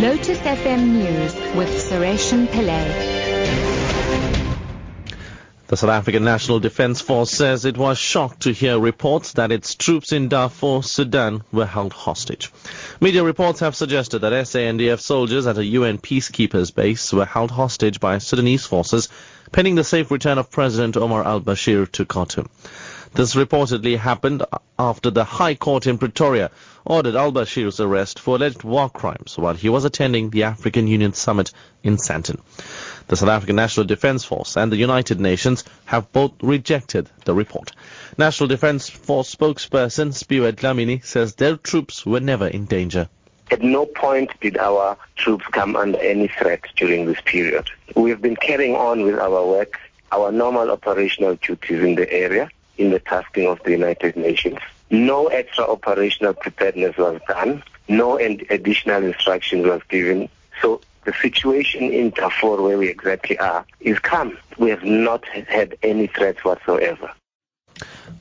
Lotus FM News with Sureshan Pillay. The South African National Defence Force says it was shocked to hear reports that its troops in Darfur, Sudan were held hostage. Media reports have suggested that SANDF soldiers at a UN peacekeepers base were held hostage by Sudanese forces pending the safe return of President Omar al-Bashir to Khartoum. This reportedly happened after the High Court in Pretoria ordered al-Bashir's arrest for alleged war crimes while he was attending the African Union summit in Sandton. The South African National Defence Force and the United Nations have both rejected the report. National Defence Force spokesperson Siphiwe Dlamini says their troops were never in danger. At no point did our troops come under any threat during this period. We have been carrying on with our work, our normal operational duties in the area, in the tasking of the United Nations. No extra operational preparedness was done. No additional instructions was given. So the situation in Darfur, where we exactly are, is calm. We have not had any threats whatsoever.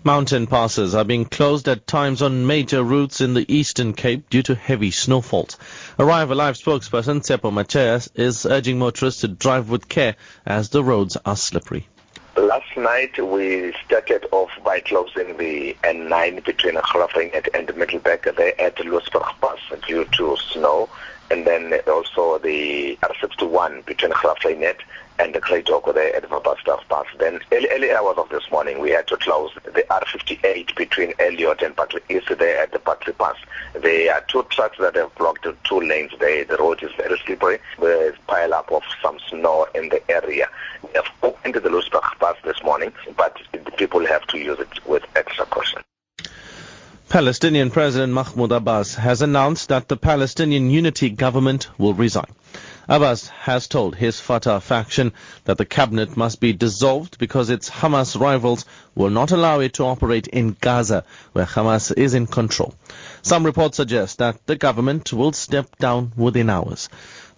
Mountain passes are being closed at times on major routes in the Eastern Cape due to heavy snowfalls. Arrive Alive spokesperson Tshepo Macheas is urging motorists to drive with care as the roads are slippery. Last night we started off by closing the N9 between Graaff-Reinet and Middelburg there at Lootsberg Pass due to snow and then also the R61 between Graaff-Reinet and the Oak there at Wapadsberg Pass. Then early, early hours of this morning we had to close the R58 between Elliot and Barkly East there at the Barkly Pass. There are two trucks that have blocked two lanes there. The road is very slippery with pile up of some snow in the area. Have the Lootsberg Pass this morning, but the people have to use it with extra caution. Palestinian President Mahmoud Abbas has announced that the Palestinian Unity Government will resign. Abbas has told his Fatah faction that the cabinet must be dissolved because its Hamas rivals will not allow it to operate in Gaza, where Hamas is in control. Some reports suggest that the government will step down within hours.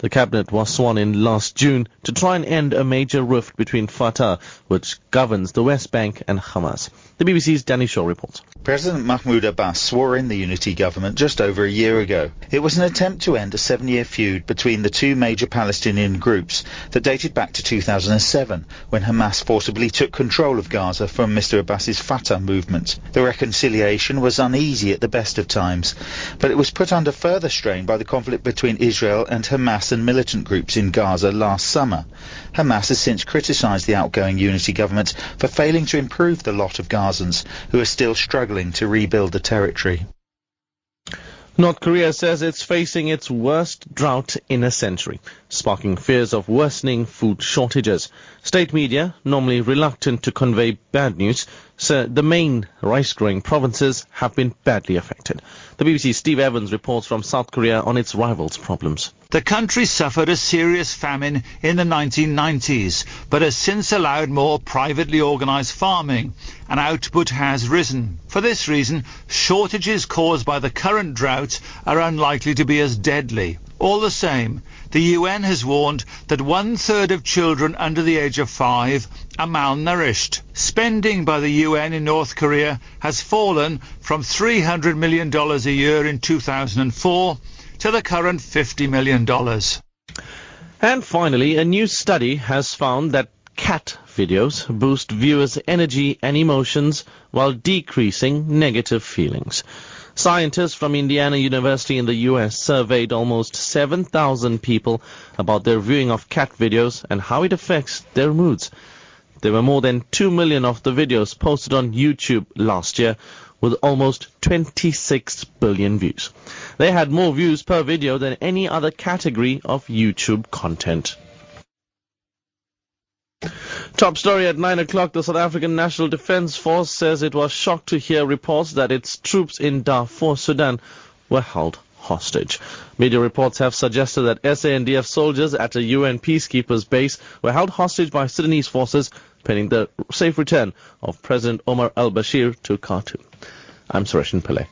The cabinet was sworn in last June to try and end a major rift between Fatah, which governs the West Bank, and Hamas. The BBC's Danny Shaw reports. President Mahmoud Abbas swore in the unity government just over a year ago. It was an attempt to end a seven-year feud between the two major Palestinian groups that dated back to 2007, when Hamas forcibly took control of Gaza from Mr. Abbas's Fatah movement. The reconciliation was uneasy at the best of times, but it was put under further strain by the conflict between Israel and Hamas and militant groups in Gaza last summer. Hamas has since criticised the outgoing unity government for failing to improve the lot of Gazans who are still struggling to rebuild the territory. North Korea says it's facing its worst drought in a century, sparking fears of worsening food shortages. State media, normally reluctant to convey bad news, say the main rice-growing provinces have been badly affected. The BBC's Steve Evans reports from South Korea on its rivals' problems. The country suffered a serious famine in the 1990s, but has since allowed more privately organised farming, and output has risen. For this reason, shortages caused by the current drought are unlikely to be as deadly. All the same, the UN has warned that one-third of children under the age of five are malnourished. Spending by the UN in North Korea has fallen from $300 million a year in 2004 to the current $50 million. And finally, a new study has found that cat videos boost viewers' energy and emotions while decreasing negative feelings. Scientists from Indiana University in the US surveyed almost 7,000 people about their viewing of cat videos and how it affects their moods. There were more than 2 million of the videos posted on YouTube last year, with almost 26 billion views. They had more views per video than any other category of YouTube content. Top story at 9 o'clock. The South African National Defence Force says it was shocked to hear reports that its troops in Darfur, Sudan were held hostage. Media reports have suggested that SANDF soldiers at a UN peacekeepers base were held hostage by Sudanese forces pending the safe return of President Omar al-Bashir to Khartoum. I'm Sureshan Pillay.